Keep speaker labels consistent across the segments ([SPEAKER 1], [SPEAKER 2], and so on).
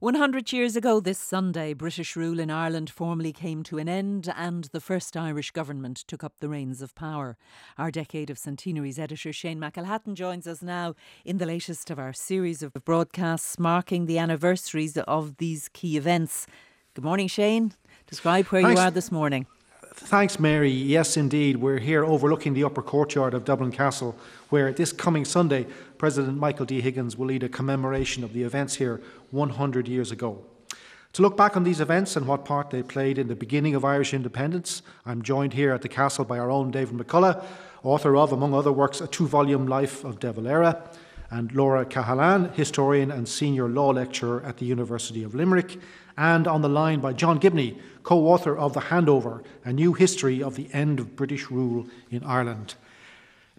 [SPEAKER 1] 100 years ago this Sunday, British rule in Ireland formally came to an end and the first Irish government took up the reins of power. Our Decade of Centenaries editor Shane McElhatton joins us now in the latest of our series of broadcasts marking the anniversaries of these key events. Good morning, Shane. Describe where Thanks. you are this morning.
[SPEAKER 2] Thanks, Mary. Yes, indeed. We're here overlooking the upper courtyard of Dublin Castle, where this coming Sunday, President Michael D. Higgins will lead a commemoration of the events here 100 years ago. To look back on these events and what part they played in the beginning of Irish independence, I'm joined here at the castle by our own David McCullagh, author of, among other works, a two volume Life of De Valera, and Laura Cahillane, historian and senior law lecturer at the University of Limerick, and on the line by John Gibney, co author of The Handover A New History of the End of British Rule in Ireland.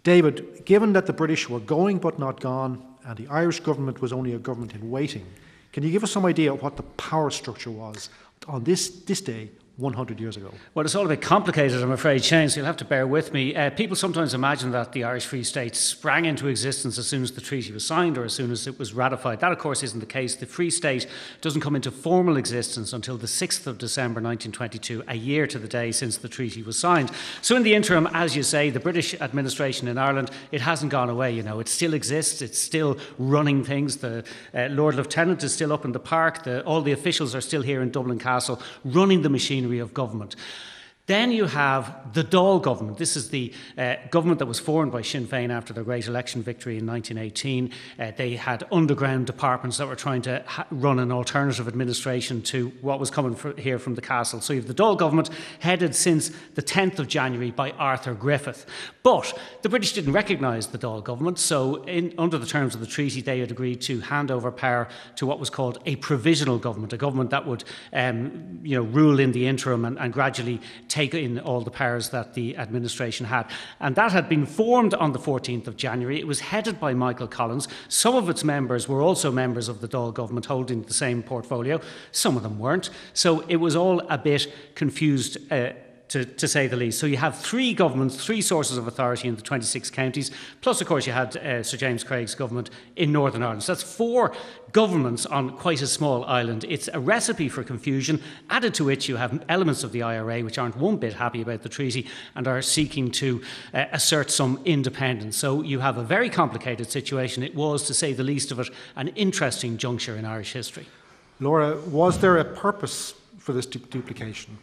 [SPEAKER 2] David, given that the British were going but not gone, and the Irish government was only a government in waiting, can you give us some idea of what the power structure was on this, this day 100 years ago?
[SPEAKER 3] Well, it's all a bit complicated, I'm afraid, Shane, so you'll have to bear with me. Uh, people sometimes imagine that the Irish Free State sprang into existence as soon as the treaty was signed or as soon as it was ratified. That, of course, isn't the case. The Free State doesn't come into formal existence until the 6th of December 1922, a year to the day since the treaty was signed. So, in the interim, as you say, the British administration in Ireland, it hasn't gone away. You know, it still exists, it's still running things. The uh, Lord Lieutenant is still up in the park, the, all the officials are still here in Dublin Castle running the machinery machinery of government. Then you have the Dáil government. This is the uh, government that was formed by Sinn Féin after their great election victory in 1918. Uh, they had underground departments that were trying to ha- run an alternative administration to what was coming here from the castle. So you have the Dáil government headed since the 10th of January by Arthur Griffith. But the British didn't recognise the Dáil government, so in, under the terms of the treaty, they had agreed to hand over power to what was called a provisional government, a government that would um, you know, rule in the interim and, and gradually take take in all the powers that the administration had. And that had been formed on the 14th of January. It was headed by Michael Collins. Some of its members were also members of the Dáil government holding the same portfolio, some of them weren't. So it was all a bit confused. Uh, to, to, say the least. So you have three governments, three sources of authority in the 26 counties, plus, of course, you had uh, Sir James Craig's government in Northern Ireland. So that's four governments on quite a small island. It's a recipe for confusion, added to which you have elements of the IRA which aren't one bit happy about the treaty and are seeking to uh, assert some independence. So you have a very complicated situation. It was, to say the least of it, an interesting juncture in Irish history.
[SPEAKER 2] Laura, was there a purpose for this du- duplication?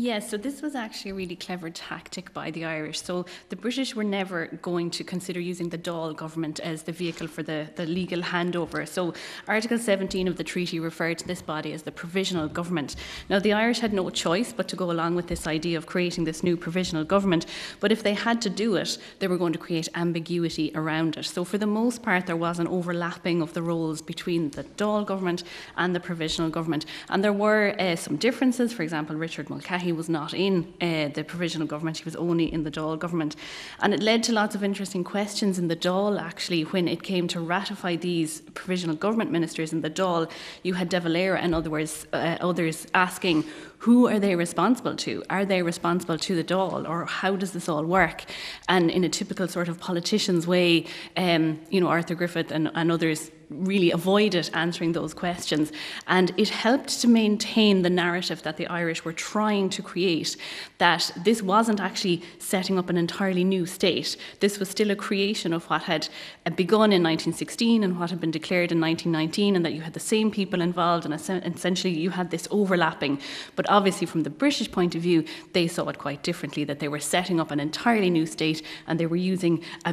[SPEAKER 4] Yes, so this was actually a really clever tactic by the Irish. So the British were never going to consider using the Dáil government as the vehicle for the, the legal handover. So Article 17 of the treaty referred to this body as the provisional government. Now, the Irish had no choice but to go along with this idea of creating this new provisional government. But if they had to do it, they were going to create ambiguity around it. So for the most part, there was an overlapping of the roles between the Dáil government and the provisional government. And there were uh, some differences. For example, Richard Mulcahy he was not in uh, the provisional government, he was only in the Dáil government. And it led to lots of interesting questions in the Dáil, actually, when it came to ratify these provisional government ministers in the Dáil. You had De Valera and other words, uh, others asking, who are they responsible to? Are they responsible to the Dáil, or how does this all work? And in a typical sort of politician's way, um, you know, Arthur Griffith and, and others really avoided answering those questions. And it helped to maintain the narrative that the Irish were trying to create that this wasn't actually setting up an entirely new state. This was still a creation of what had begun in 1916 and what had been declared in 1919, and that you had the same people involved, and essentially you had this overlapping. But obviously, from the British point of view, they saw it quite differently that they were setting up an entirely new state and they were using uh,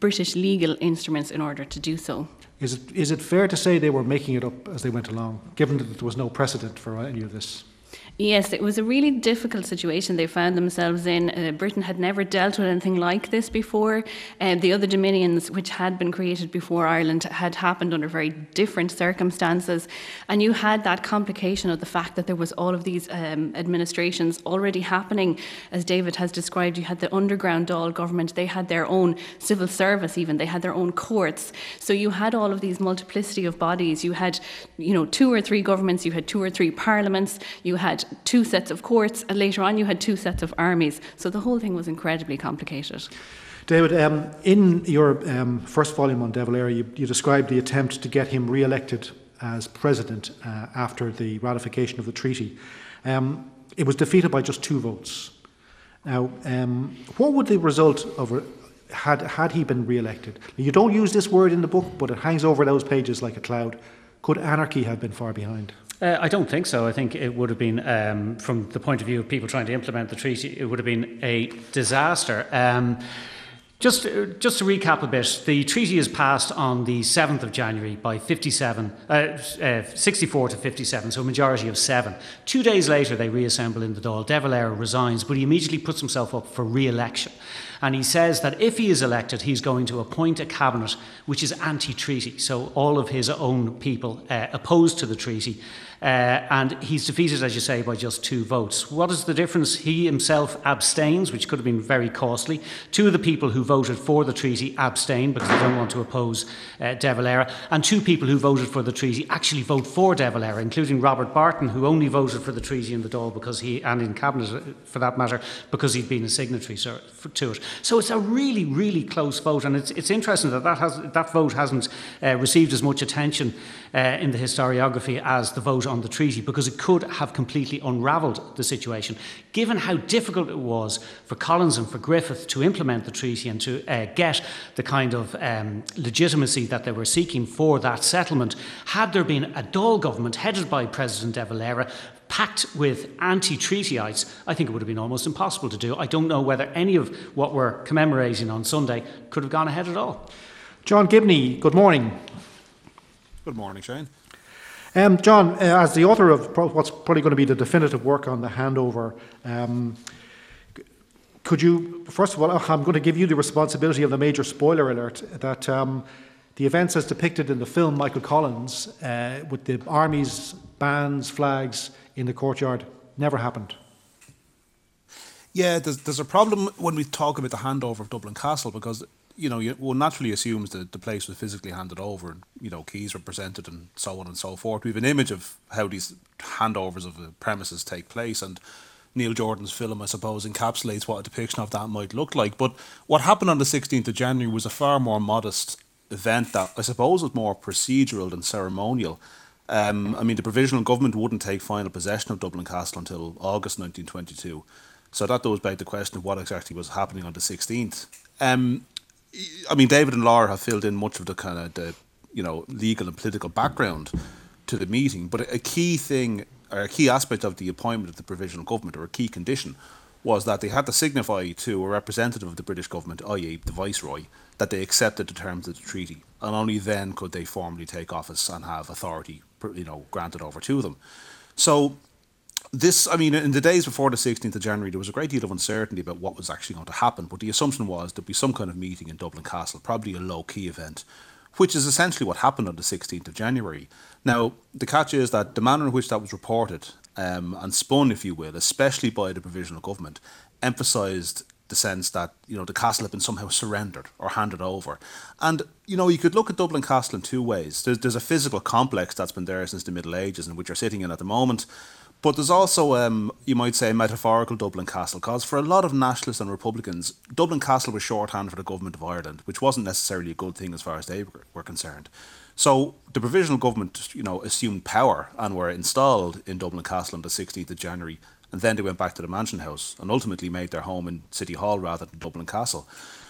[SPEAKER 4] British legal instruments in order to do so.
[SPEAKER 2] Is it, is it fair to say they were making it up as they went along, given that there was no precedent for any of this?
[SPEAKER 4] Yes, it was a really difficult situation they found themselves in. Uh, Britain had never dealt with anything like this before. Uh, the other dominions, which had been created before Ireland, had happened under very different circumstances. And you had that complication of the fact that there was all of these um, administrations already happening. As David has described, you had the underground Dáil government, they had their own civil service, even, they had their own courts. So you had all of these multiplicity of bodies. You had, you know, two or three governments, you had two or three parliaments, you had two sets of courts, and later on you had two sets of armies. So the whole thing was incredibly complicated.
[SPEAKER 2] David, um, in your um, first volume on De Valera, you, you described the attempt to get him re elected as president uh, after the ratification of the treaty. Um, it was defeated by just two votes. Now, um, what would the result of had had he been re-elected? You don't use this word in the book, but it hangs over those pages like a cloud. Could anarchy have been far behind?
[SPEAKER 3] Uh, I don't think so. I think it would have been, um, from the point of view of people trying to implement the treaty, it would have been a disaster. Um, just, uh, just to recap a bit, the treaty is passed on the 7th of January by 57, uh, uh, 64 to 57, so a majority of seven. Two days later, they reassemble in the Dáil. De Valera resigns, but he immediately puts himself up for re election. And he says that if he is elected, he's going to appoint a cabinet which is anti treaty. So all of his own people uh, opposed to the treaty and he's defeated, as you say, by just two votes. What is the difference? He himself abstains, which could have been very costly. Two of the people who voted for the treaty abstain because they don't want to oppose uh, De Valera. And two people who voted for the treaty actually vote for De Valera, including Robert Barton, who only voted for the treaty in the Dáil because he, and in cabinet uh, for that matter, because he'd been a signatory to it. So it's a really, really close vote, and it's, it's interesting that that, has, that vote hasn't uh, received as much attention uh, in the historiography as the vote on the treaty because it could have completely unravelled the situation. Given how difficult it was for Collins and for Griffith to implement the treaty and to uh, get the kind of um, legitimacy that they were seeking for that settlement, had there been a Dáil government headed by President De Valera packed with anti treatyites, I think it would have been almost impossible to do. I don't know whether any of what we're commemorating on Sunday could have gone ahead at all.
[SPEAKER 2] John Gibney, good morning.
[SPEAKER 5] Good morning, Shane.
[SPEAKER 2] Um, John, uh, as the author of what's probably going to be the definitive work on the handover, um, could you, first of all, I'm going to give you the responsibility of the major spoiler alert that um, the events as depicted in the film Michael Collins, uh, with the armies, bands, flags in the courtyard, never happened.
[SPEAKER 5] Yeah, there's, there's a problem when we talk about the handover of Dublin Castle because you know, you, one naturally assumes that the place was physically handed over and, you know, keys were presented and so on and so forth. We have an image of how these handovers of the premises take place and Neil Jordan's film, I suppose, encapsulates what a depiction of that might look like. But what happened on the 16th of January was a far more modest event that I suppose was more procedural than ceremonial. Um, I mean, the provisional government wouldn't take final possession of Dublin Castle until August 1922. So that does beg the question of what exactly was happening on the 16th. Um, I mean, David and Laura have filled in much of the kind of the you know legal and political background to the meeting, but a key thing or a key aspect of the appointment of the provisional government or a key condition was that they had to signify to a representative of the British government, i.e., the viceroy, that they accepted the terms of the treaty, and only then could they formally take office and have authority, you know, granted over to them. So this, I mean, in the days before the 16th of January, there was a great deal of uncertainty about what was actually going to happen. But the assumption was there'd be some kind of meeting in Dublin Castle, probably a low key event, which is essentially what happened on the 16th of January. Now, the catch is that the manner in which that was reported um, and spun, if you will, especially by the provisional government, emphasised the sense that you know the castle had been somehow surrendered or handed over. And you know you could look at Dublin Castle in two ways. There's, there's a physical complex that's been there since the Middle Ages and which you're sitting in at the moment. But there's also, um, you might say, a metaphorical Dublin Castle, because for a lot of nationalists and Republicans, Dublin Castle was shorthand for the government of Ireland, which wasn't necessarily a good thing as far as they were concerned. So the provisional government, you know, assumed power and were installed in Dublin Castle on the 16th of January, and then they went back to the Mansion House and ultimately made their home in City Hall rather than Dublin Castle.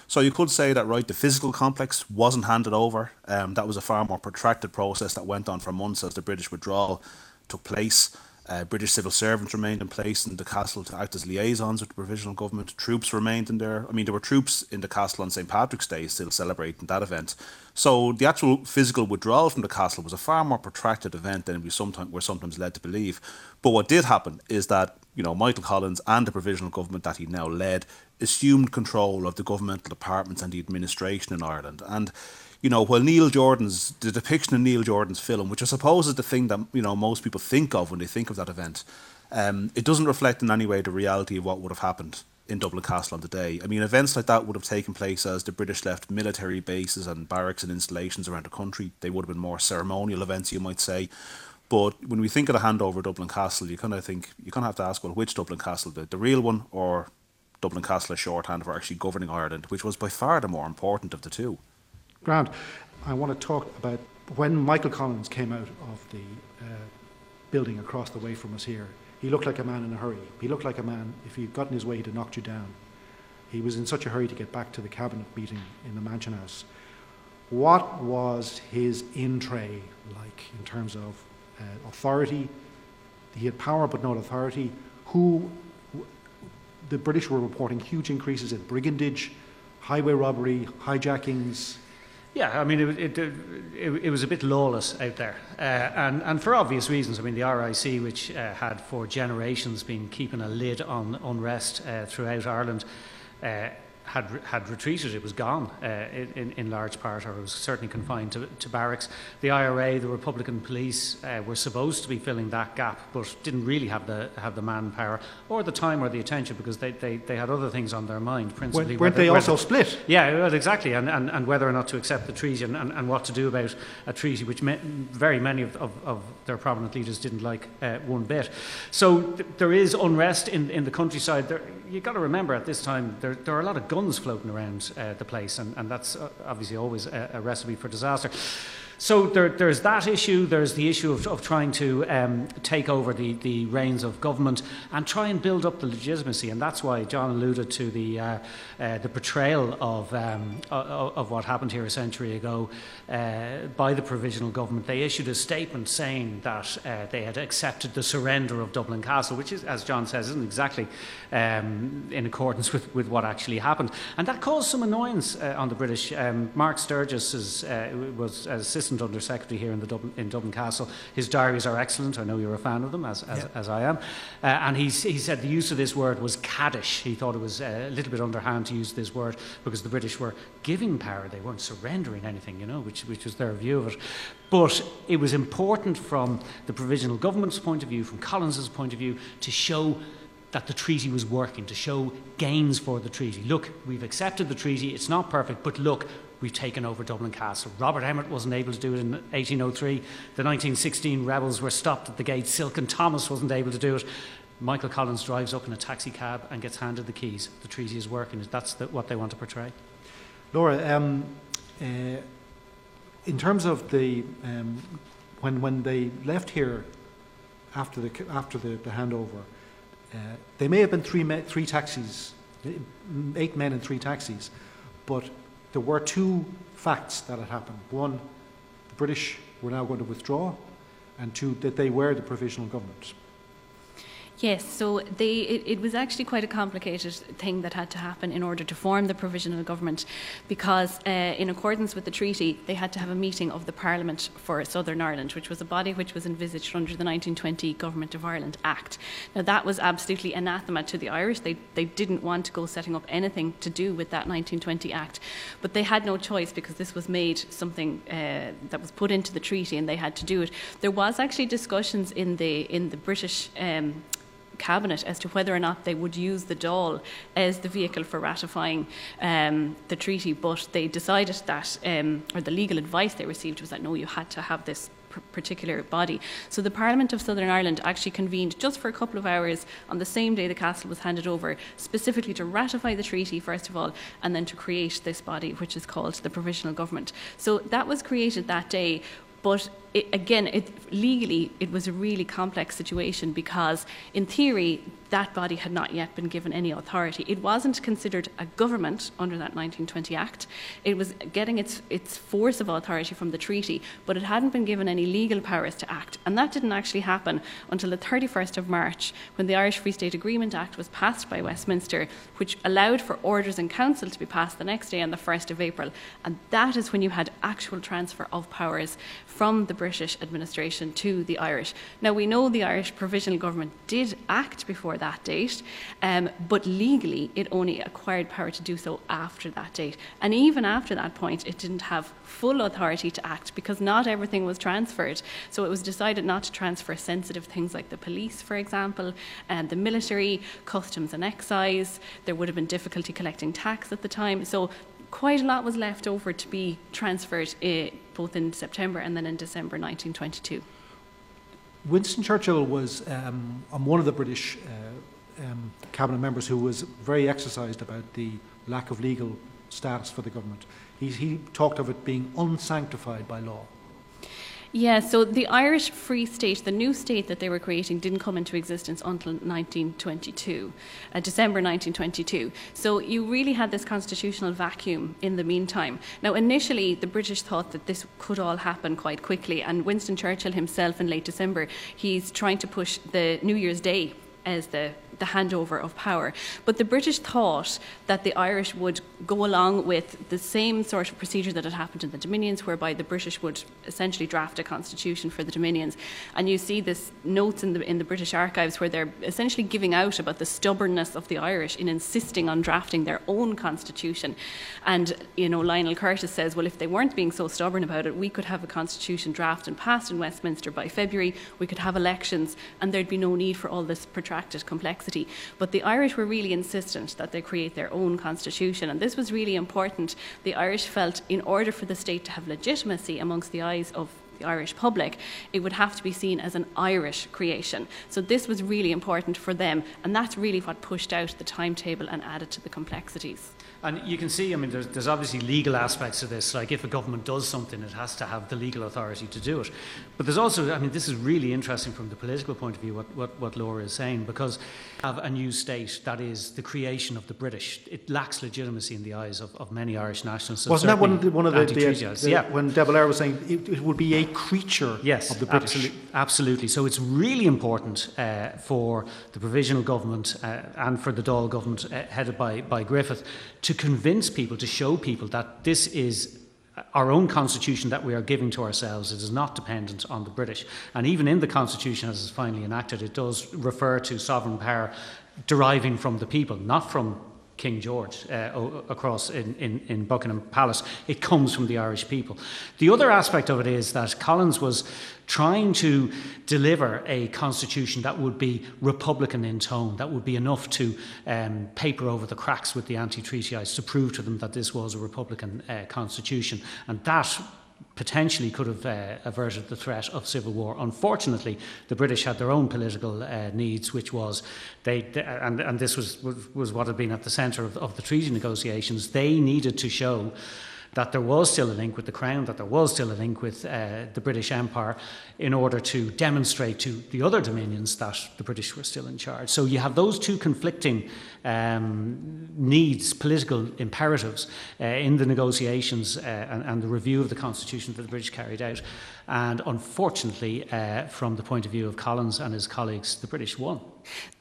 [SPEAKER 5] So you could say that, right, the physical complex wasn't handed over. Um, that was a far more protracted process that went on for months as the British withdrawal took place. Uh, British civil servants remained in place in the castle to act as liaisons with the provisional government. Troops remained in there. I mean, there were troops in the castle on St Patrick's Day still celebrating that event. So the actual physical withdrawal from the castle was a far more protracted event than we sometimes were sometimes led to believe. But what did happen is that you know Michael Collins and the provisional government that he now led assumed control of the governmental departments and the administration in Ireland and you know, while Neil Jordan's the depiction of Neil Jordan's film, which I suppose is the thing that you know most people think of when they think of that event, um, it doesn't reflect in any way the reality of what would have happened in Dublin Castle on the day. I mean, events like that would have taken place as the British left military bases and barracks and installations around the country. They would have been more ceremonial events, you might say. But when we think of the handover of Dublin Castle, you kind of think you kind of have to ask, well, which Dublin Castle, the, the real one, or Dublin Castle as shorthand for actually governing Ireland, which was by far the more important of the two.
[SPEAKER 2] Grant, I want to talk about when Michael Collins came out of the uh, building across the way from us here, he looked like a man in a hurry. He looked like a man, if he'd gotten his way, he'd have knocked you down. He was in such a hurry to get back to the cabinet meeting in the Mansion House. What was his in tray like in terms of uh, authority? He had power but not authority. Who the British were reporting huge increases in brigandage, highway robbery, hijackings.
[SPEAKER 3] Yeah, I mean, it, it, it, it was a bit lawless out there, uh, and, and for obvious reasons. I mean, the RIC, which uh, had for generations been keeping a lid on unrest uh, throughout Ireland, uh, had, had retreated, it was gone uh, in, in large part, or it was certainly confined to, to barracks. The IRA, the Republican police, uh, were supposed to be filling that gap, but didn't really have the, have the manpower or the time or the attention because they, they, they had other things on their mind, principally.
[SPEAKER 2] Weren't they also split?
[SPEAKER 3] Yeah, well, exactly, and, and, and whether or not to accept the treaty and, and, and what to do about a treaty which me, very many of, of, of, their prominent leaders didn't like uh, one bit. So th- there is unrest in, in the countryside. There, you've got to remember at this time there, there are a lot of guns floating around uh, the place, and, and that's uh, obviously always a, a recipe for disaster. So there, there's that issue. There's the issue of, of trying to um, take over the, the reins of government and try and build up the legitimacy. And that's why John alluded to the, uh, uh, the portrayal of, um, of what happened here a century ago uh, by the provisional government. They issued a statement saying that uh, they had accepted the surrender of Dublin Castle, which is, as John says, isn't exactly um, in accordance with, with what actually happened. And that caused some annoyance uh, on the British. Um, Mark Sturgis is, uh, was assistant Assistant Under Secretary here in, the Dublin, in Dublin Castle. His diaries are excellent. I know you're a fan of them, as, as, yeah. as I am. Uh, and he, he said the use of this word was caddish. He thought it was uh, a little bit underhand to use this word because the British were giving power, they weren't surrendering anything, you know, which, which was their view of it. But it was important from the provisional government's point of view, from Collins's point of view, to show that the treaty was working, to show gains for the treaty. Look, we've accepted the treaty, it's not perfect, but look, we've taken over Dublin Castle. Robert Emmet wasn't able to do it in 1803. The 1916 rebels were stopped at the gate. Silken Thomas wasn't able to do it. Michael Collins drives up in a taxi cab and gets handed the keys. The treaty is working. That's the, what they want to portray.
[SPEAKER 2] Laura, um, uh, in terms of the um, when when they left here after the after the, the handover, uh, they may have been three three taxis, eight men and three taxis, but there were two facts that had happened. One, the British were now going to withdraw, and two, that they were the provisional government.
[SPEAKER 4] Yes, so they, it, it, was actually quite a complicated thing that had to happen in order to form the provisional government because, uh, in accordance with the treaty, they had to have a meeting of the Parliament for Southern Ireland, which was a body which was envisaged under the 1920 Government of Ireland Act. Now, that was absolutely anathema to the Irish. They, they didn't want to go setting up anything to do with that 1920 Act, but they had no choice because this was made something uh, that was put into the treaty and they had to do it. There was actually discussions in the, in the British. Um, cabinet as to whether or not they would use the Dáil as the vehicle for ratifying um, the treaty, but they decided that, um, or the legal advice they received was that no, you had to have this particular body. So the Parliament of Southern Ireland actually convened just for a couple of hours on the same day the castle was handed over, specifically to ratify the treaty, first of all, and then to create this body, which is called the Provisional Government. So that was created that day. But it, again, it, legally, it was a really complex situation because, in theory, that body had not yet been given any authority. It wasn't considered a government under that 1920 Act. It was getting its, its force of authority from the treaty, but it hadn't been given any legal powers to act. And that didn't actually happen until the 31st of March, when the Irish Free State Agreement Act was passed by Westminster, which allowed for orders in council to be passed the next day on the 1st of April. And that is when you had actual transfer of powers from the British administration to the Irish. Now, we know the Irish provisional government did act before that date, um, but legally it only acquired power to do so after that date. And even after that point, it didn't have full authority to act because not everything was transferred. So it was decided not to transfer sensitive things like the police, for example, and the military, customs and excise. There would have been difficulty collecting tax at the time. So quite a lot was left over to be transferred uh, both in September and then in December 1922.
[SPEAKER 2] Winston Churchill was um, one of the British uh, um, cabinet members who was very exercised about the lack of legal status for the government. He, he talked of it being unsanctified by law.
[SPEAKER 4] Yeah, so the Irish Free State, the new state that they were creating, didn't come into existence until 1922, uh, December 1922. So you really had this constitutional vacuum in the meantime. Now, initially, the British thought that this could all happen quite quickly, and Winston Churchill himself in late December, he's trying to push the New Year's Day as the the handover of power. But the British thought that the Irish would go along with the same sort of procedure that had happened in the Dominions, whereby the British would essentially draft a constitution for the Dominions. And you see this notes in the in the British archives where they're essentially giving out about the stubbornness of the Irish in insisting on drafting their own constitution. And you know, Lionel Curtis says, well, if they weren't being so stubborn about it, we could have a constitution drafted and passed in Westminster by February. We could have elections, and there'd be no need for all this protracted complexity complexity. But the Irish were really insistent that they create their own constitution, and this was really important. The Irish felt in order for the state to have legitimacy amongst the eyes of the Irish public, it would have to be seen as an Irish creation. So this was really important for them, and that's really what pushed out the timetable and added to the complexities.
[SPEAKER 3] And you can see, I mean, there's, there's, obviously legal aspects to this. Like if a government does something, it has to have the legal authority to do it. But there's also, I mean, this is really interesting from the political point of view, what, what, what Laura is saying, because have a new state that is the creation of the British. It lacks legitimacy in the eyes of, of many Irish nationalists.
[SPEAKER 2] Wasn't that one of the, one of the, the, the yeah. when De Valera was saying it, it, would be a creature
[SPEAKER 3] yes,
[SPEAKER 2] of the British?
[SPEAKER 3] Absolutely, absolutely. So it's really important uh, for the provisional government uh, and for the Dáil government uh, headed by, by Griffith to convince people, to show people that this is our own constitution that we are giving to ourselves. It is not dependent on the British. And even in the constitution, as it's finally enacted, it does refer to sovereign power deriving from the people, not from King George uh, across in, in, in, Buckingham Palace. It comes from the Irish people. The other aspect of it is that Collins was trying to deliver a constitution that would be Republican in tone, that would be enough to um, paper over the cracks with the anti treatyites to prove to them that this was a Republican uh, constitution. And that potentially could have uh, averted the threat of civil war. Unfortunately, the British had their own political uh, needs, which was they, and, and this was, was what had been at the centre of, of the treaty negotiations. They needed to show that there was still a link with the Crown, that there was still a link with uh, the British Empire in order to demonstrate to the other dominions that the British were still in charge. So you have those two conflicting um, needs, political imperatives uh, in the negotiations uh, and, and, the review of the Constitution that the British carried out. And unfortunately, uh, from the point of view of Collins and his colleagues, the British won.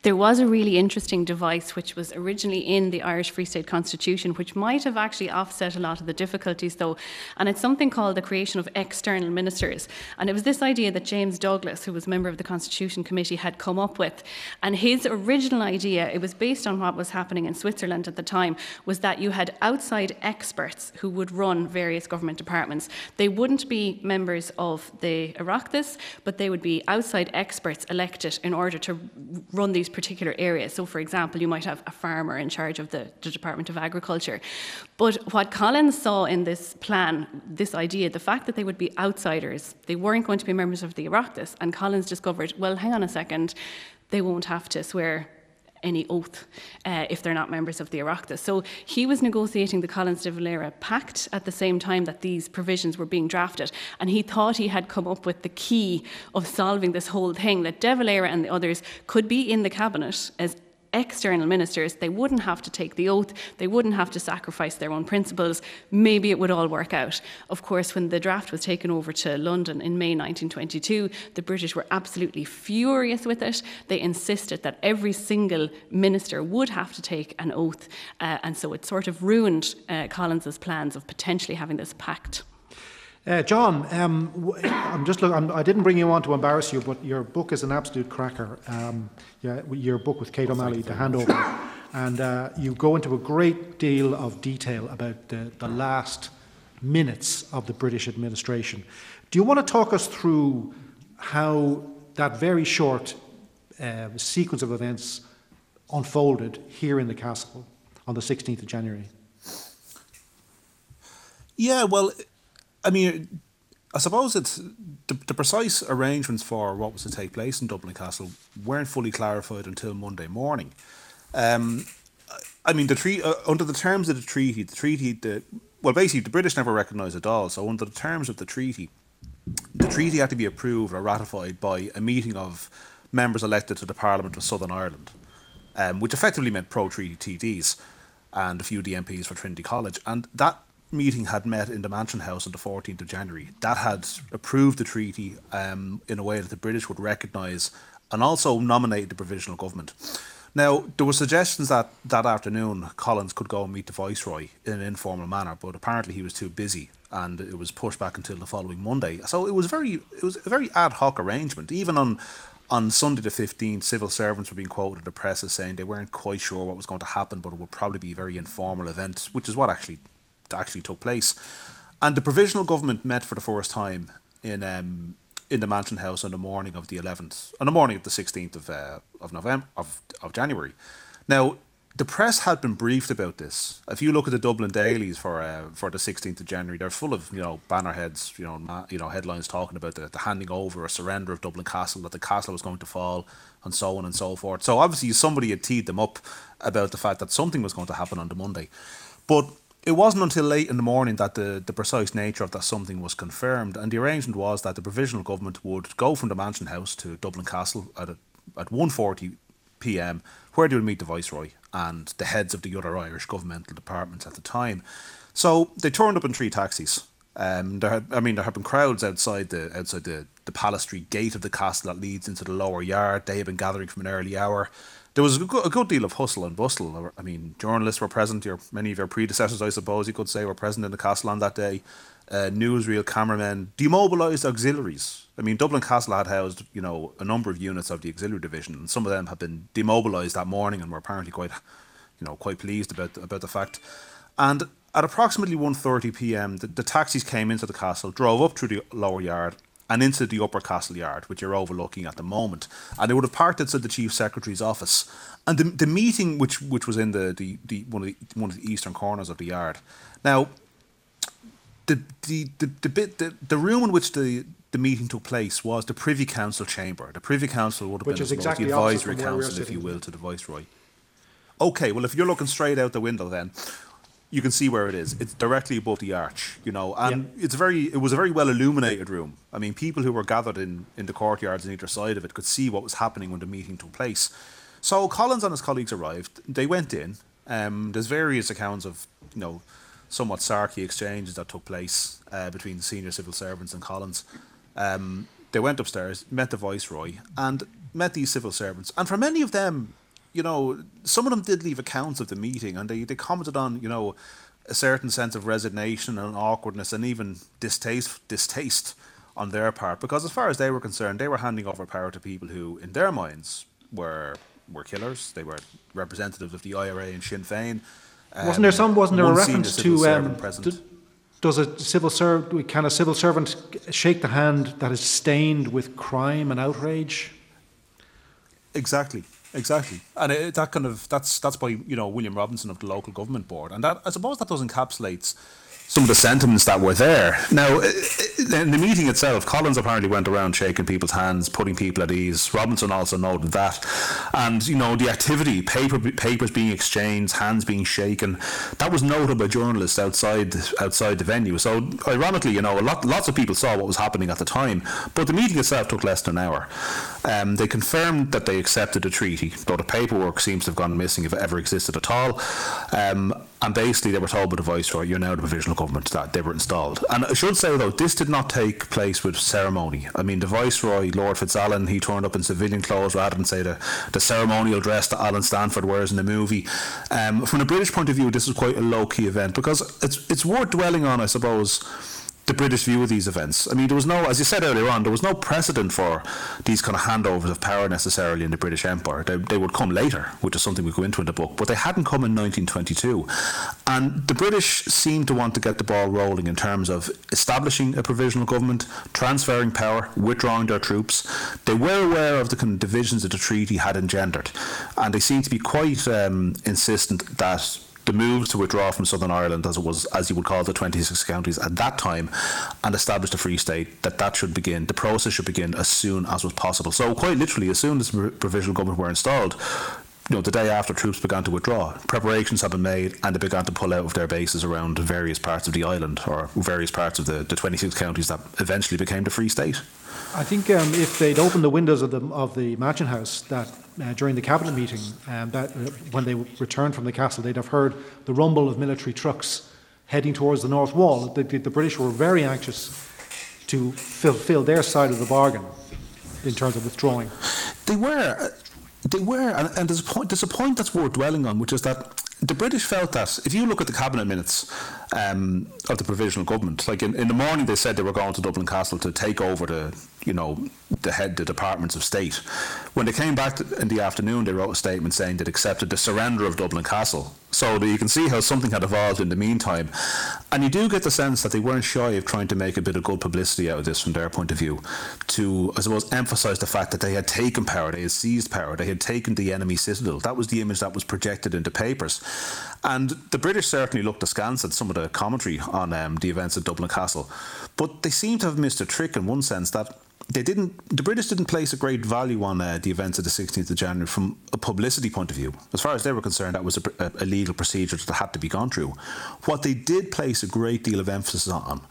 [SPEAKER 4] There was a really interesting device which was originally in the Irish Free State Constitution, which might have actually offset a lot of the difficulties, though. And it's something called the creation of external ministers. And it was this idea that James Douglas, who was a member of the Constitution Committee, had come up with. And his original idea, it was based on what was happening in Switzerland at the time, was that you had outside experts who would run various government departments. They wouldn't be members of the Oireachtas, but they would be outside experts elected in order to run these particular areas. So, for example, you might have a farmer in charge of the, the Department of Agriculture. But what Collins saw in this plan, this idea, the fact that they would be outsiders, they weren't going to be members of the Oireachtas, and Collins discovered, well, hang on a second, they won't have to swear any oath uh, if they're not members of the Oireachtas. So he was negotiating the Collins de Valera Pact at the same time that these provisions were being drafted, and he thought he had come up with the key of solving this whole thing that de Valera and the others could be in the cabinet as external ministers, they wouldn't have to take the oath, they wouldn't have to sacrifice their own principles. Maybe it would all work out. Of course, when the draft was taken over to London in May 1922, the British were absolutely furious with it. They insisted that every single minister would have to take an oath, uh, and so it sort of ruined uh, Collins's plans of potentially having this pact.
[SPEAKER 2] Uh, John, um, I'm just look, I'm, I did not bring you on to embarrass you, but your book is an absolute cracker. Um, yeah, your book with Kate O'Malley, The Handover. And uh, you go into a great deal of detail about the, the last minutes of the British administration. Do you want to talk us through how that very short uh, sequence of events unfolded here in the castle on the 16th of January?
[SPEAKER 5] Yeah, well, I mean, I suppose it's the, the precise arrangements for what was to take place in Dublin Castle weren't fully clarified until Monday morning. Um, I mean, the tre- uh, under the terms of the treaty, the treaty, the well, basically, the British never recognised it all. So, under the terms of the treaty, the treaty had to be approved or ratified by a meeting of members elected to the Parliament of Southern Ireland, um, which effectively meant pro treaty TDs and a few DMPs for Trinity College. And that meeting had met in the Mansion House on the 14th of January. That had approved the treaty um, in a way that the British would recognise and also nominate the provisional government. Now, there were suggestions that that afternoon Collins could go and meet the Viceroy in an informal manner, but apparently he was too busy and it was pushed back until the following Monday. So it was very it was a very ad hoc arrangement. Even on on Sunday the 15th, civil servants were being quoted in the press as saying they weren't quite sure what was going to happen, but it would probably be a very informal event, which is what actually actually took place. And the provisional government met for the first time in um, in the Mansion House on the morning of the 11th, on the morning of the 16th of, uh, of November, of, of January. Now, the press had been briefed about this. If you look at the Dublin dailies for uh, for the 16th of January, they're full of you know banner heads, you know, ma- you know headlines talking about the, the handing over or surrender of Dublin Castle, that the castle was going to fall, and so on and so forth. So obviously somebody had teed them up about the fact that something was going to happen on the Monday, but it wasn't until late in the morning that the, the precise nature of that something was confirmed, and the arrangement was that the provisional government would go from the Mansion House to Dublin Castle at a, at 1.40 p.m., where they would meet the Viceroy and the heads of the other Irish governmental departments at the time. So they turned up in three taxis. Um, there had, I mean, there had been crowds outside the outside the, the Palace Street gate of the castle that leads into the lower yard. They had been gathering from an early hour there was a good, a good, deal of hustle and bustle. I mean, journalists were present. Your many of your predecessors, I suppose you could say, were present in the castle on that day. Uh, newsreel cameramen, demobilised auxiliaries. I mean, Dublin Castle had housed, you know, a number of units of the auxiliary division, and some of them had been demobilised that morning and were apparently quite, you know, quite pleased about about the fact. And at approximately 1.30 p.m., the, the taxis came into the castle, drove up through the lower yard, and into the upper castle yard, which you're overlooking at the moment. And they would have parked outside the chief secretary's office. And the, the meeting, which which was in the, the, the one of the one of the eastern corners of the yard. Now, the the the, the bit the, the room in which the the meeting took place was the Privy Council chamber. The Privy Council would have
[SPEAKER 2] which
[SPEAKER 5] been
[SPEAKER 2] exactly
[SPEAKER 5] the advisory council, if you will, to the Viceroy. Okay, well, if you're looking straight out the window, then you can see where it is. It's directly above the arch, you know, and it's very. It was a very well illuminated room. I mean, people who were gathered in in the courtyards on either side of it could see what was happening when the meeting took place. So Collins and his colleagues arrived. They went in. Um, there's various accounts of you know somewhat sarky exchanges that took place uh, between the senior civil servants and Collins. Um, they went upstairs, met the viceroy, and met these civil servants. And for many of them, you know, some of them did leave accounts of the meeting and they, they commented on, you know, a certain sense of resignation and awkwardness and even distaste distaste on their part because as far as they were concerned they were handing over power to people who in their minds were were killers. They were representatives of the IRA and Sinn Féin.
[SPEAKER 2] Um, wasn't there some wasn't there a reference to um, does a civil servant can a civil servant shake the hand that is stained with crime and outrage?
[SPEAKER 5] Exactly Exactly, and it, that kind of that's that's by you know William Robinson of the local government board, and that I suppose that does encapsulate some of the sentiments that were there. Now, in the meeting itself, Collins apparently went around shaking people's hands, putting people at ease. Robinson also noted that, and you know the activity, paper papers being exchanged, hands being shaken, that was noted by journalists outside outside the venue. So, ironically, you know, lot lots of people saw what was happening at the time, but the meeting itself took less than an hour. Um, they confirmed that they accepted the treaty, though the paperwork seems to have gone missing if it ever existed at all. Um, and basically, they were told by the Viceroy, you're now the provisional government, that they were installed. And I should say, though, this did not take place with ceremony. I mean, the Viceroy, Lord Fitzalan, he turned up in civilian clothes rather than, say, the, the ceremonial dress that Alan Stanford wears in the movie. Um, from a British point of view, this is quite a low key event because it's, it's worth dwelling on, I suppose the British view of these events. I mean, there was no, as you said earlier on, there was no precedent for these kind of handovers of power necessarily in the British Empire. They, they would come later, which is something we go into in the book, but they hadn't come in 1922. And the British seemed to want to get the ball rolling in terms of establishing a provisional government, transferring power, withdrawing their troops. They were aware of the kind of divisions that the treaty had engendered, and they seemed to be quite um, insistent that the move to withdraw from Southern Ireland, as it was, as you would call the 26 counties at that time, and establish a free state, that that should begin, the process should begin as soon as was possible. So, quite literally, as soon as provisional government were installed, you know, the day after troops began to withdraw, preparations had been made and they began to pull out of their bases around various parts of the island or various parts of the, the 26 counties that eventually became the Free State.
[SPEAKER 2] I think um, if they'd opened the windows of the of the Mansion House that uh, during the cabinet meeting, um, that uh, when they returned from the castle, they'd have heard the rumble of military trucks heading towards the north wall. The, the, the British were very anxious to fulfil their side of the bargain in terms of withdrawing.
[SPEAKER 5] They were. They were, and, and there's, a point, there's a point that's worth dwelling on, which is that the British felt that if you look at the cabinet minutes um, of the provisional government, like in, in the morning they said they were going to Dublin Castle to take over the, you know, the head, the departments of state. When they came back in the afternoon, they wrote a statement saying they'd accepted the surrender of Dublin Castle. So you can see how something had evolved in the meantime. And you do get the sense that they weren't shy of trying to make a bit of good publicity out of this from their point of view, to, I suppose, emphasise the fact that they had taken power, they had seized power, they had taken the enemy citadel. That was the image that was projected into papers. And the British certainly looked askance at some of the commentary on um, the events at Dublin Castle. But they seem to have missed a trick in one sense that they didn't the British didn't place a great value on uh, the events of the 16th of January from a publicity point of view. As far as they were concerned, that was a, a, legal procedure that had to be gone through. What they did place a great deal of emphasis on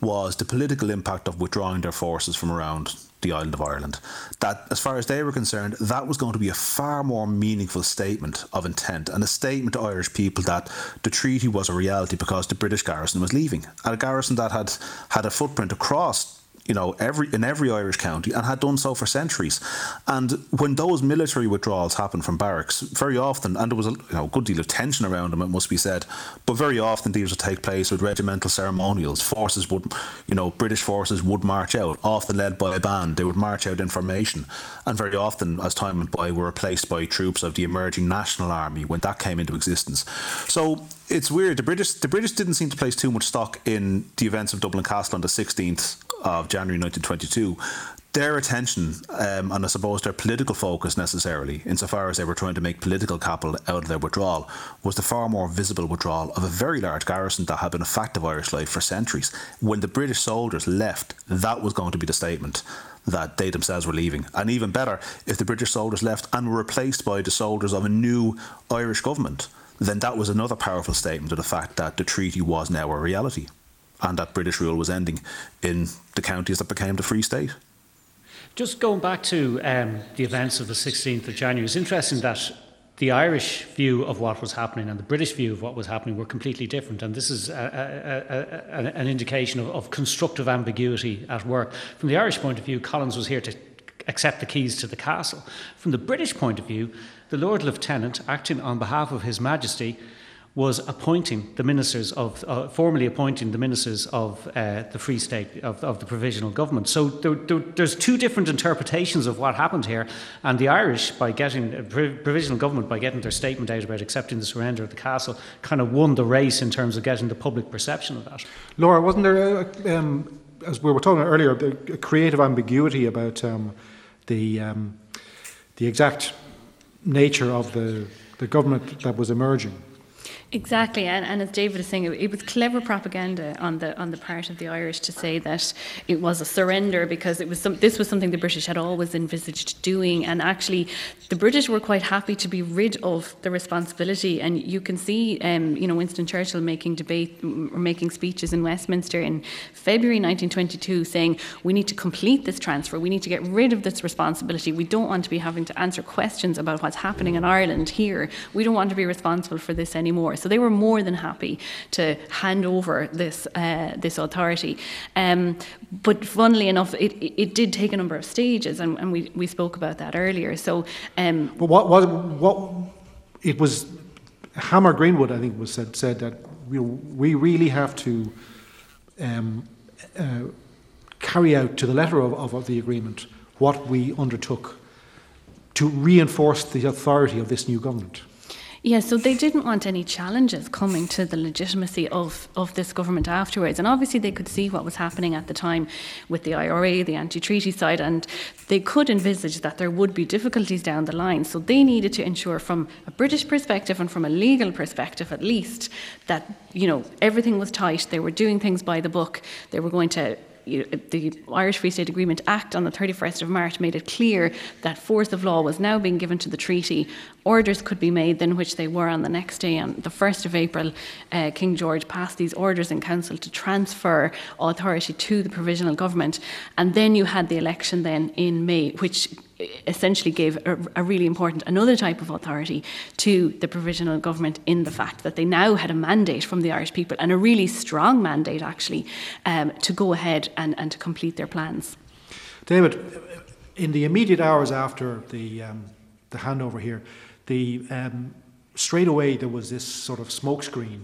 [SPEAKER 5] was the political impact of withdrawing their forces from around the island of Ireland. That, as far as they were concerned, that was going to be a far more meaningful statement of intent and a statement to Irish people that the treaty was a reality because the British garrison was leaving. And a garrison that had had a footprint across you know, every in every Irish county and had done so for centuries. And when those military withdrawals happened from barracks, very often, and there was a you know, good deal of tension around them, it must be said, but very often these would take place with regimental ceremonials. Forces would, you know, British forces would march out, often led by a band. They would march out in formation, and very often, as time went by, were replaced by troops of the emerging National Army when that came into existence. So it's weird. The British, the British didn't seem to place too much stock in the events of Dublin Castle on the 16th of January 1922, their attention um, and I suppose their political focus necessarily, insofar as they were trying to make political capital out of their withdrawal, was the far more visible withdrawal of a very large garrison that had been a fact of Irish life for centuries. When the British soldiers left, that was going to be the statement that they themselves were leaving. And even better, if the British soldiers left and were replaced by the soldiers of a new Irish government, then that was another powerful statement of the fact that the treaty was now a reality and that British rule was ending in the counties that became the Free State.
[SPEAKER 3] Just going back to um, the events of the 16th of January, it's interesting that the Irish view of what was happening and the British view of what was happening were completely different. And this is a, a, a, an indication of, of constructive ambiguity at work. From the Irish point of view, Collins was here to accept the keys to the castle. From the British point of view, the Lord Lieutenant, acting on behalf of His Majesty, was appointing the ministers of, uh, formally appointing the ministers of uh, the Free State, of, of, the provisional government. So there, there, there's two different interpretations of what happened here, and the Irish, by getting, uh, provisional government, by getting their statement out about accepting the surrender of the castle, kind of won the race in terms of getting the public perception of that.
[SPEAKER 2] Laura, wasn't there, a, um, as we were talking earlier, a creative ambiguity about um, the, um, the exact nature of the, the government that was emerging?
[SPEAKER 4] Exactly, and, and as David is saying, it, it, was clever propaganda on the on the part of the Irish to say that it was a surrender because it was some, this was something the British had always envisaged doing, and actually, the British were quite happy to be rid of the responsibility. And you can see, um, you know, Winston Churchill making debate or making speeches in Westminster in February 1922, saying we need to complete this transfer, we need to get rid of this responsibility. We don't want to be having to answer questions about what's happening in Ireland here. We don't want to be responsible for this anymore. So they were more than happy to hand over this uh, this authority. Um, but funnily enough, it, it did take a number of stages, and, and we, we spoke about that earlier. So, um,
[SPEAKER 2] but what, what what it was Hamar Greenwood, I think, was said said that we we really have to. Um, uh, carry out to the letter of, of, of the agreement what we undertook to reinforce the authority of this new government.
[SPEAKER 4] Yeah, so they didn't want any challenges coming to the legitimacy of, of this government afterwards. And obviously, they could see what was happening at the time with the IRA, the anti treaty side, and they could envisage that there would be difficulties down the line. So they needed to ensure, from a British perspective and from a legal perspective at least, that you know everything was tight. They were doing things by the book. They were going to the Irish Free State Agreement Act on the 31st of March made it clear that force of law was now being given to the treaty. Orders could be made than which they were on the next day. On the 1st of April, uh, King George passed these orders in council to transfer authority to the provisional government. And then you had the election then in May, which essentially gave a, a, really important another type of authority to the provisional government in the fact that they now had a mandate from the Irish people and a really strong mandate actually um, to go ahead and, and to complete their plans.
[SPEAKER 2] David, in the immediate hours after the um, the handover here, the um, straight away there was this sort of smokescreen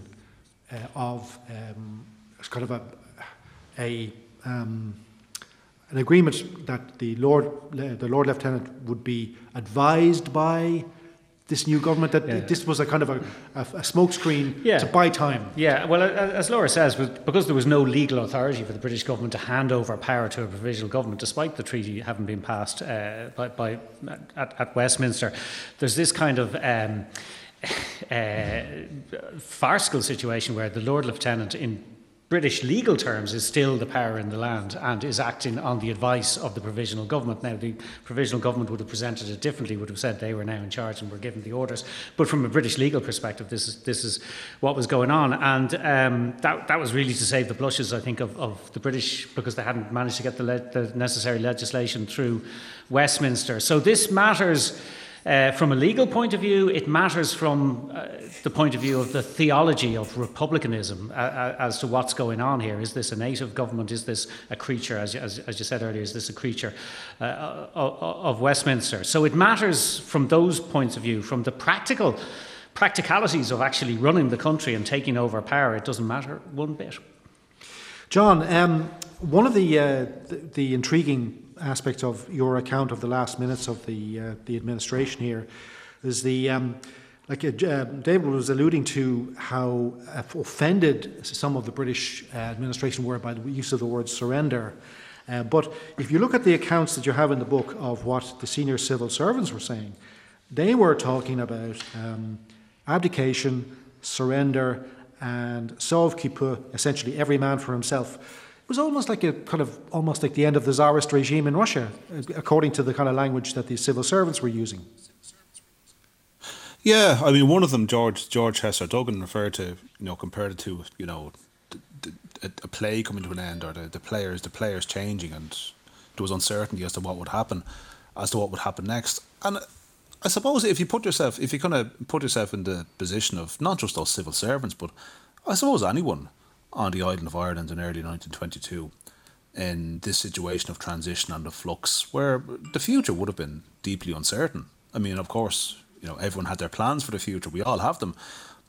[SPEAKER 2] uh, of um, kind of a a um, an agreement that the Lord, the Lord Lieutenant would be advised by this new government that yeah. this was a kind of a, a, a smokescreen yeah. to buy time.
[SPEAKER 3] Yeah, well, as Laura says, because there was no legal authority for the British government to hand over power to a provisional government, despite the treaty having been passed uh, by, by at, at, Westminster, there's this kind of. Um, uh, farcical situation where the Lord Lieutenant, in British legal terms is still the power in the land and is acting on the advice of the provisional government. Now, the provisional government would have presented it differently, would have said they were now in charge and were given the orders. But from a British legal perspective, this is, this is what was going on. And um, that, that was really to save the blushes, I think, of, of the British because they hadn't managed to get the, le- the necessary legislation through Westminster. So this matters. Uh, from a legal point of view, it matters from uh, the point of view of the theology of republicanism uh, uh as to what's going on here. Is this a native government? Is this a creature, as, as, as you said earlier, is this a creature uh, of, Westminster? So it matters from those points of view, from the practical practicalities of actually running the country and taking over power, it doesn't matter one bit.
[SPEAKER 2] John, um, one of the, uh, the, the intriguing aspects of your account of the last minutes of the uh, the administration here is the um, like uh, David was alluding to how offended some of the British uh, administration were by the use of the word surrender. Uh, but if you look at the accounts that you have in the book of what the senior civil servants were saying, they were talking about um, abdication, surrender, and sauve qui peut, essentially every man for himself. It was almost like a kind of almost like the end of the Tsarist regime in Russia, according to the kind of language that the civil servants were using.
[SPEAKER 5] Yeah, I mean, one of them, George George Chester Duggan, referred to, you know, compared it to, you know, a, a play coming to an end or the, the players the players changing, and there was uncertainty as to what would happen, as to what would happen next. And I suppose if you put yourself, if you kind of put yourself in the position of not just those civil servants, but I suppose anyone on the island of Ireland in early 1922 in this situation of transition and of flux where the future would have been deeply uncertain. I mean, of course, you know, everyone had their plans for the future. We all have them.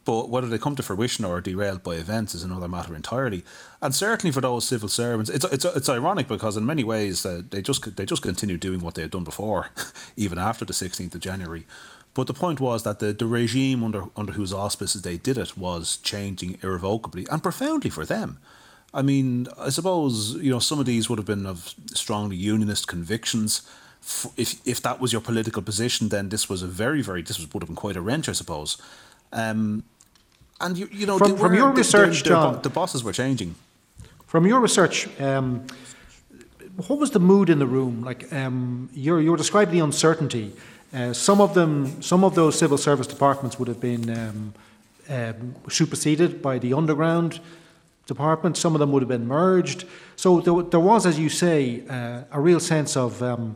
[SPEAKER 5] But whether they come to fruition or are derailed by events is another matter entirely. And certainly for those civil servants, it's it's it's ironic because in many ways uh, they just they just continue doing what they had done before, even after the sixteenth of January. But the point was that the, the regime under, under whose auspices they did it was changing irrevocably and profoundly for them. I mean, I suppose, you know, some of these would have been of strongly unionist convictions. If, if that was your political position, then this was a very, very, this would have been quite a wrench, I suppose. Um, and, you, you know,
[SPEAKER 2] from, from your research,
[SPEAKER 5] the,
[SPEAKER 2] John,
[SPEAKER 5] the bosses were changing.
[SPEAKER 2] From your research, um, what was the mood in the room? Like, um, you're, you're describing the uncertainty. Uh, some of them, some of those civil service departments would have been um, uh, superseded by the underground department. Some of them would have been merged. So there, there was, as you say, uh, a real sense of um,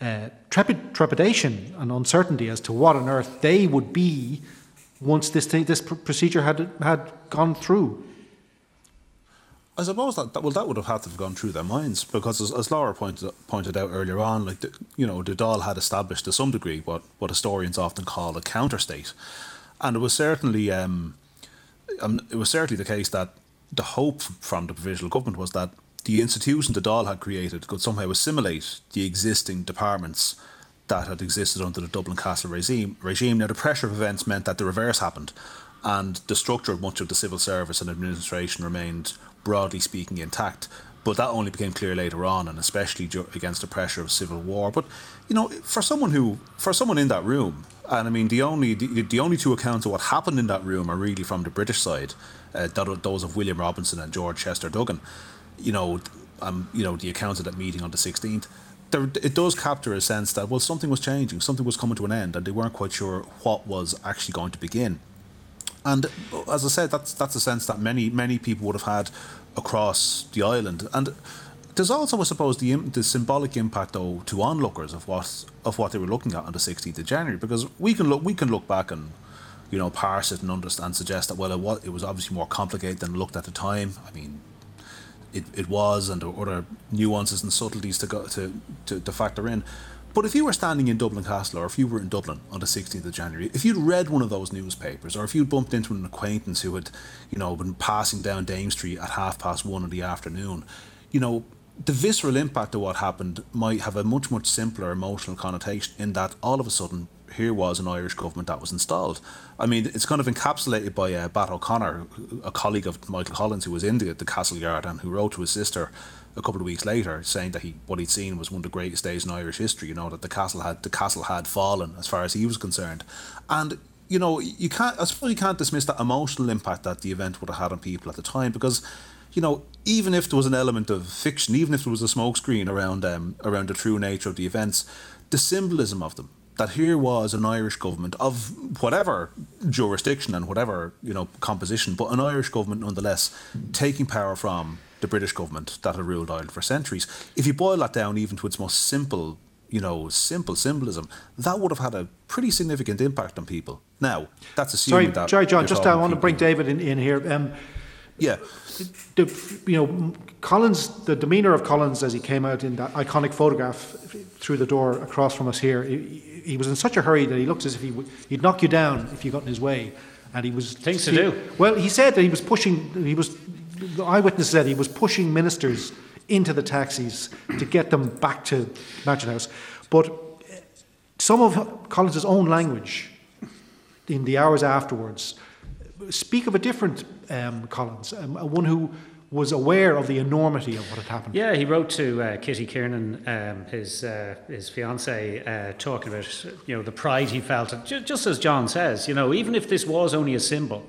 [SPEAKER 2] uh, trepid, trepidation and uncertainty as to what on earth they would be once this thing, this procedure had had gone through.
[SPEAKER 5] I suppose that, that well that would have had to have gone through their minds because as, as Laura pointed pointed out earlier on, like the, you know, the Dáil had established to some degree what, what historians often call a counter state, and it was certainly um, it was certainly the case that the hope from the provisional government was that the institution the Dáil had created could somehow assimilate the existing departments that had existed under the Dublin Castle regime. Regime. Now the pressure of events meant that the reverse happened, and the structure of much of the civil service and administration remained broadly speaking, intact. But that only became clear later on, and especially against the pressure of civil war. But you know, for someone who, for someone in that room, and I mean, the only the, the only two accounts of what happened in that room are really from the British side, uh, those of William Robinson and George Chester Duggan. You know, um, you know, the accounts of that meeting on the 16th, there, it does capture a sense that, well, something was changing, something was coming to an end, and they weren't quite sure what was actually going to begin. And as I said, that's that's a sense that many many people would have had across the island. And there's also, I suppose, the the symbolic impact though to onlookers of what of what they were looking at on the 16th of January, because we can look we can look back and you know parse it and understand, suggest that well it was, it was obviously more complicated than looked at the time. I mean, it, it was, and there were other nuances and subtleties to go to, to, to factor in. But if you were standing in Dublin Castle or if you were in Dublin on the 16th of January, if you'd read one of those newspapers or if you'd bumped into an acquaintance who had, you know, been passing down Dame Street at half past one in the afternoon, you know, the visceral impact of what happened might have a much, much simpler emotional connotation in that all of a sudden here was an Irish government that was installed. I mean, it's kind of encapsulated by uh, Bat O'Connor, a colleague of Michael Collins who was in the, the Castle Yard and who wrote to his sister a couple of weeks later, saying that he what he'd seen was one of the greatest days in Irish history. You know that the castle had the castle had fallen as far as he was concerned, and you know you can't. I suppose you can't dismiss that emotional impact that the event would have had on people at the time because. You know, even if there was an element of fiction, even if there was a smokescreen around um, around the true nature of the events, the symbolism of them, that here was an Irish government of whatever jurisdiction and whatever you know composition, but an Irish government nonetheless taking power from the British government that had ruled Ireland for centuries. If you boil that down even to its most simple, you know, simple symbolism, that would have had a pretty significant impact on people. Now, that's assuming
[SPEAKER 2] sorry,
[SPEAKER 5] that.
[SPEAKER 2] Sorry, John, just I want to bring. David in, in here. Um,
[SPEAKER 5] Yeah.
[SPEAKER 2] the, you know, Collins, the demeanour of Collins as he came out in that iconic photograph through the door across from us here, he, he was in such a hurry that he looked as if he would, he'd knock you down if you got in his way. And he was
[SPEAKER 3] Things to do.
[SPEAKER 2] Well, he said that he was pushing. He was the eyewitness said he was pushing ministers into the taxis to get them back to Mansion House. But some of Collins's own language in the hours afterwards speak of a different um, Collins, um, one who was aware of the enormity of what had happened.
[SPEAKER 3] Yeah, he wrote to uh, Kitty Kiernan, um, his uh, his fiance, uh, talking about you know the pride he felt. And Just as John says, you know, even if this was only a symbol,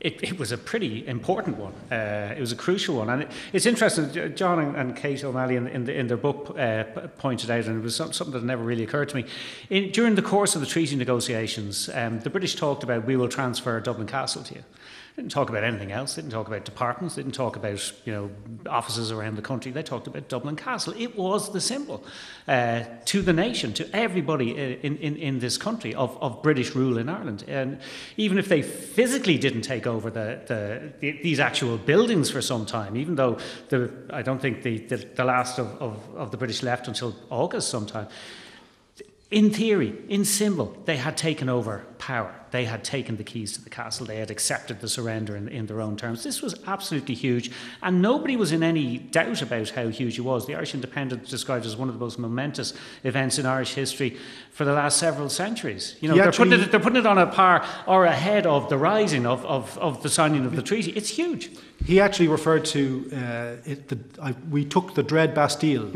[SPEAKER 3] it, it was a pretty important one. Uh, it was a crucial one, and it, it's interesting. John and, and Kate O'Malley in, in, the, in their book uh, pointed out, and it was some- something that never really occurred to me. In, during the course of the treaty negotiations, um, the British talked about we will transfer Dublin Castle to you. Didn't talk about anything else. Didn't talk about departments. Didn't talk about you know offices around the country. They talked about Dublin Castle. It was the symbol uh, to the nation, to everybody in, in, in this country of, of British rule in Ireland. And even if they physically didn't take over the, the, the these actual buildings for some time, even though the I don't think the, the, the last of, of, of the British left until August sometime. In theory, in symbol, they had taken over power. They had taken the keys to the castle. They had accepted the surrender in, in their own terms. This was absolutely huge, and nobody was in any doubt about how huge it was. The Irish Independent's described as one of the most momentous events in Irish history for the last several centuries. You know,
[SPEAKER 2] He
[SPEAKER 3] they're,
[SPEAKER 2] actually-
[SPEAKER 3] putting it, they're putting it on a par or ahead of the rising of, of, of the signing of the treaty. It's huge.
[SPEAKER 2] He actually referred to uh, it. The, I, we took the Dread Bastille.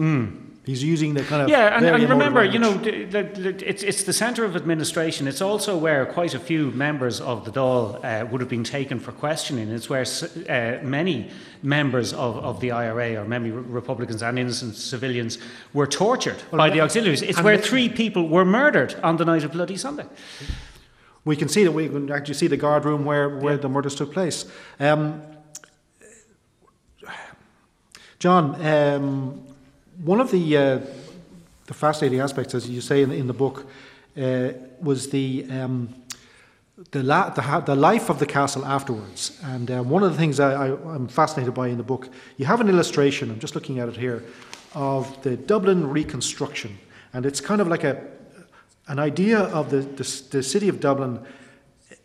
[SPEAKER 2] He's using the kind of
[SPEAKER 3] Yeah, and, and remember, you know, the, the, the, it's, it's the centre of administration. It's also where quite a few members of the Dáil uh, would have been taken for questioning. It's where uh, many members of, of the IRA, or many Republicans and innocent civilians, were tortured by the auxiliaries. It's where three people were murdered on the night of Bloody Sunday.
[SPEAKER 2] we can see that we can actually see the guard room where, where the murders took place. Um, John, um, one of the uh, the fascinating aspects, as you say in, in the book, uh, was the um, the, la- the, ha- the life of the castle afterwards. And uh, one of the things I, I'm fascinated by in the book, you have an illustration. I'm just looking at it here of the Dublin reconstruction, and it's kind of like a an idea of the the, the city of Dublin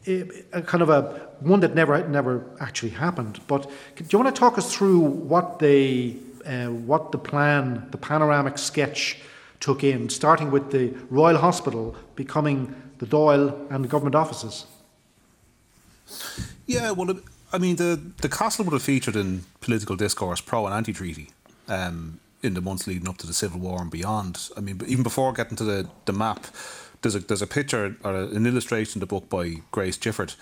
[SPEAKER 2] a, a kind of a one that never never actually happened. But do you want to talk us through what they uh, what the plan, the panoramic sketch took in, starting with the Royal Hospital becoming the Dáil and the government offices?
[SPEAKER 5] Yeah, well, I mean, the, the castle would have featured in political discourse pro and anti treaty um, in the months leading up to the Civil War and beyond. I mean, even before getting to the, the map, there's a, there's a picture or an illustration in the book by Grace Gifford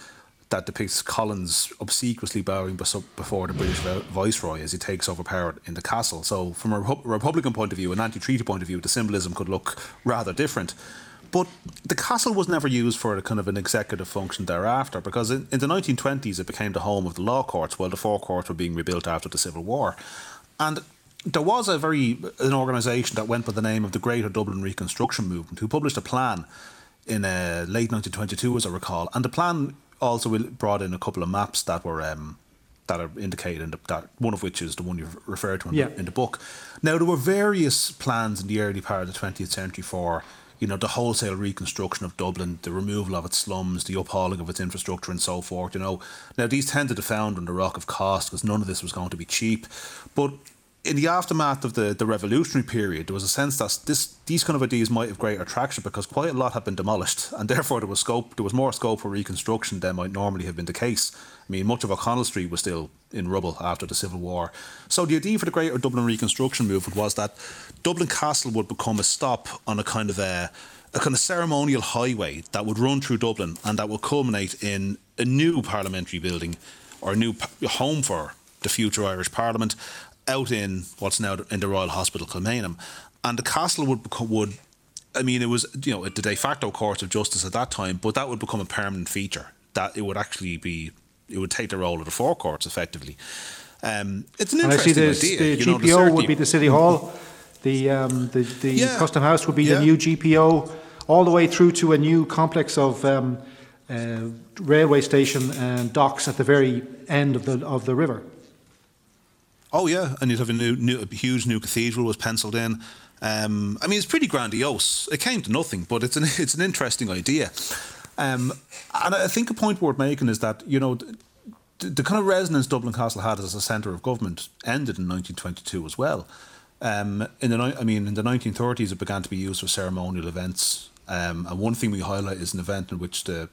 [SPEAKER 5] that depicts Collins obsequiously bowing before the British Viceroy as he takes over power in the castle. So, from a Republican point of view, an anti treaty point of view, the symbolism could look rather different. But the castle was never used for a kind of an executive function thereafter, because in, in the 1920s it became the home of the law courts, while the four courts were being rebuilt after the Civil War. And there was a very an organisation that went by the name of the Greater Dublin Reconstruction Movement, who published a plan in uh, late 1922, as I recall, and the plan also we brought in a couple of maps that were um, that are indicated in the, that one of which is the one you've referred to in, yeah. the, in the book. Now there were various plans in the early part of the 20th century for you know, the wholesale reconstruction of Dublin, the removal of its slums, the uphauling of its infrastructure, and so forth. You know, now these tended to found on the rock of cost because none of this was going to be cheap. But in the aftermath of the, the revolutionary period, there was a sense that this these kind of ideas might have greater traction because quite a lot had been demolished, and therefore there was scope there was more scope for reconstruction than might normally have been the case. I mean, much of O'Connell Street was still in rubble after the Civil War. So the idea for the Greater Dublin Reconstruction movement was that Dublin Castle would become a stop on a kind of a a kind of ceremonial highway that would run through Dublin and that would culminate in a new parliamentary building or a new home for the future Irish Parliament out in what's now in the Royal Hospital Kilmainham, and the castle would become, would. I mean, it was you know the de facto courts of justice at that time, but that would become a permanent feature. That it would actually be, it would take the role of the four courts effectively. Um, it's an
[SPEAKER 2] and
[SPEAKER 5] interesting
[SPEAKER 2] I see
[SPEAKER 5] the,
[SPEAKER 2] idea. The GPO know, would be the city hall. The um, the, the yeah. custom house would be yeah. the new GPO, all the way through to a new complex of um, uh, railway station and docks at the very end of the of the river.
[SPEAKER 5] Oh yeah, and you'd have a new, new a huge new cathedral was penciled in. Um, I mean, it's pretty grandiose. It came to nothing, but it's an it's an interesting idea. Um, and I think a point worth making is that you know the, the kind of resonance Dublin Castle had as a centre of government ended in 1922 as well. Um, in the I mean, in the 1930s, it began to be used for ceremonial events. Um, and one thing we highlight is an event in which the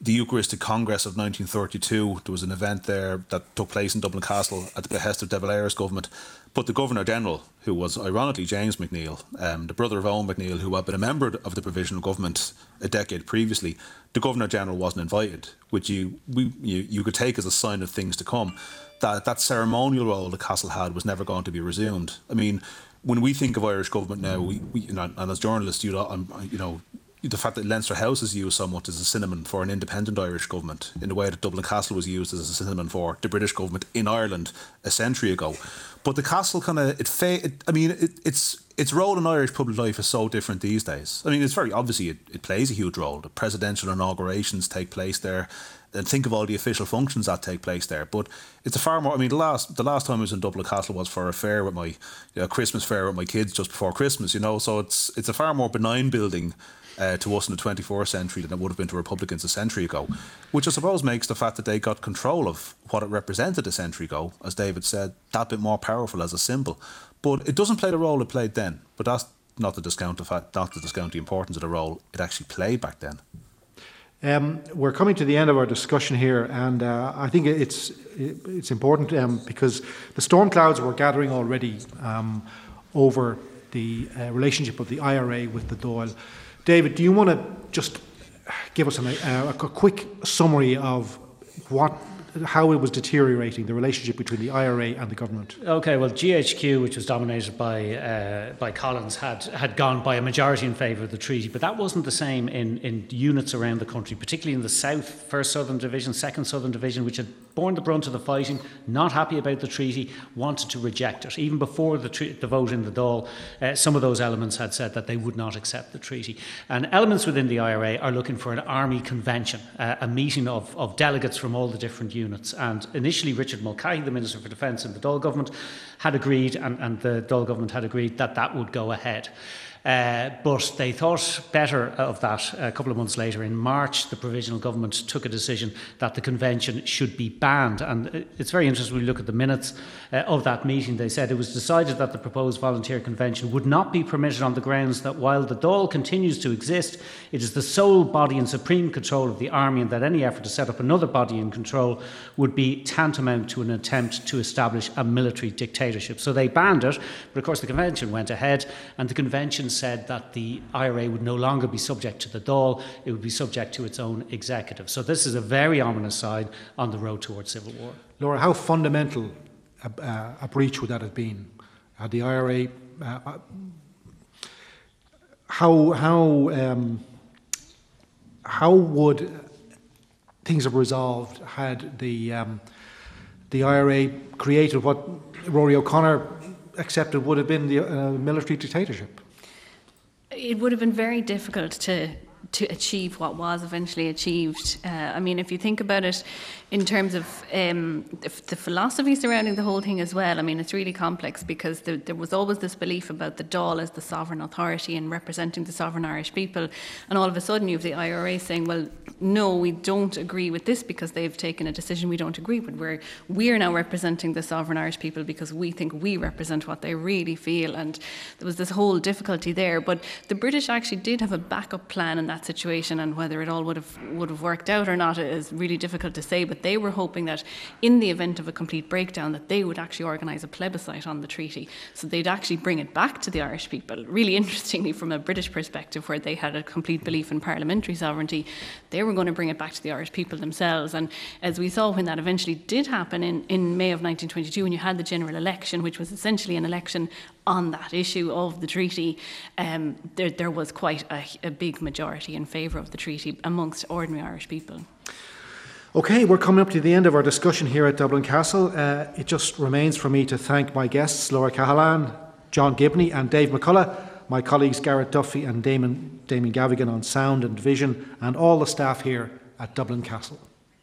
[SPEAKER 5] the Eucharistic Congress of 1932. There was an event there that took place in Dublin Castle at the behest of De Valera's government. But the Governor General, who was ironically James McNeill, um, the brother of Eoin MacNeill, who had been a member of the provisional government a decade previously, the Governor General wasn't invited, which you, we, you, you could take as a sign of things to come. That, that ceremonial role the castle had was never going to be resumed. I mean, when we think of Irish government now, we, we and as journalists, you you know, the fact that Leinster House is used somewhat as a synonym for an independent Irish government, in the way that Dublin Castle was used as a synonym for the British government in Ireland a century ago. But the castle kind of it, fa- it, I mean, it, it's its role in Irish public life is so different these days. I mean, it's very obviously it, it plays a huge role. The presidential inaugurations take place there, and think of all the official functions that take place there. But it's a far more. I mean, the last the last time I was in Dublin Castle was for a fair with my you know, Christmas fair with my kids just before Christmas. You know, so it's it's a far more benign building uh, to us in the 24th century than it would have been to Republicans a century ago, which I suppose makes the fact that they got control of what it represented a century ago, as David said, that bit more powerful as a symbol. But it doesn't play the role it played then. But that's not to discount the fact, not to discount the importance of the role it actually played back then.
[SPEAKER 2] Um, we're coming to the end of our discussion here, and uh, I think it's it's important um, because the storm clouds were gathering already um, over the uh, relationship of the IRA with the Dáil. David, do you want to just give us an, uh, a quick summary of what how it was deteriorating the relationship between the IRA and the government.
[SPEAKER 3] Okay, well, GHQ, which was dominated by uh, by Collins, had had gone by a majority in favour of the treaty, but that wasn't the same in in units around the country, particularly in the south, First Southern Division, Second Southern Division, which had borne the brunt of the fighting, not happy about the treaty, wanted to reject it. Even before the, tre- the vote in the Dáil, uh, some of those elements had said that they would not accept the treaty. And elements within the IRA are looking for an army convention, uh, a meeting of, of delegates from all the different units. units. And initially, Richard Mulcahy, the Minister for Defence in the Dáil government, had agreed, and, and the Dáil government had agreed, that that would go ahead. Uh, but they thought better of that a couple of months later. In March, the provisional government took a decision that the convention should be banned. And it's very interesting. We look at the minutes uh, of that meeting. They said it was decided that the proposed volunteer convention would not be permitted on the grounds that while the Dáil continues to exist, it is the sole body in supreme control of the army, and that any effort to set up another body in control would be tantamount to an attempt to establish a military dictatorship. So they banned it. But of course, the convention went ahead, and the convention said that the IRA would no longer be subject to the Dáil, it would be subject to its own executive. So this is a very ominous sign on the road towards civil war.
[SPEAKER 2] Laura, how fundamental a, uh, a breach would that have been? Had the IRA, uh, uh, how, how, um, how would things have resolved had the, um, the IRA created what Rory O'Connor accepted would have been the uh, military dictatorship?
[SPEAKER 4] It would have been very difficult to to achieve what was eventually achieved. Uh, I mean, if you think about it in terms of um, the, the, philosophy surrounding the whole thing as well, I mean, it's really complex because there, there, was always this belief about the Dáil as the sovereign authority and representing the sovereign Irish people. And all of a sudden, you have the IRA saying, well, no, we don't agree with this because they've taken a decision we don't agree with. We're, we're now representing the sovereign Irish people because we think we represent what they really feel. And there was this whole difficulty there. But the British actually did have a backup plan in that situation, and whether it all would have, would have worked out or not is really difficult to say. But but they were hoping that in the event of a complete breakdown that they would actually organise a plebiscite on the treaty so they'd actually bring it back to the Irish people really interestingly from a British perspective where they had a complete belief in parliamentary sovereignty they were going to bring it back to the Irish people themselves and as we saw when that eventually did happen in, in May of 1922 when you had the general election which was essentially an election on that issue of the treaty, um, there, there was quite a, a big majority in favour of the treaty amongst ordinary Irish people.
[SPEAKER 2] Okay, we're coming up to the end of our discussion here at Dublin Castle. Uh, it just remains for me to thank my guests, Laura Cahillane, John Gibney, and Dave McCullagh, my colleagues Garrett Duffy and Damon, Damon Gavigan on sound and vision, and all the staff here at Dublin Castle.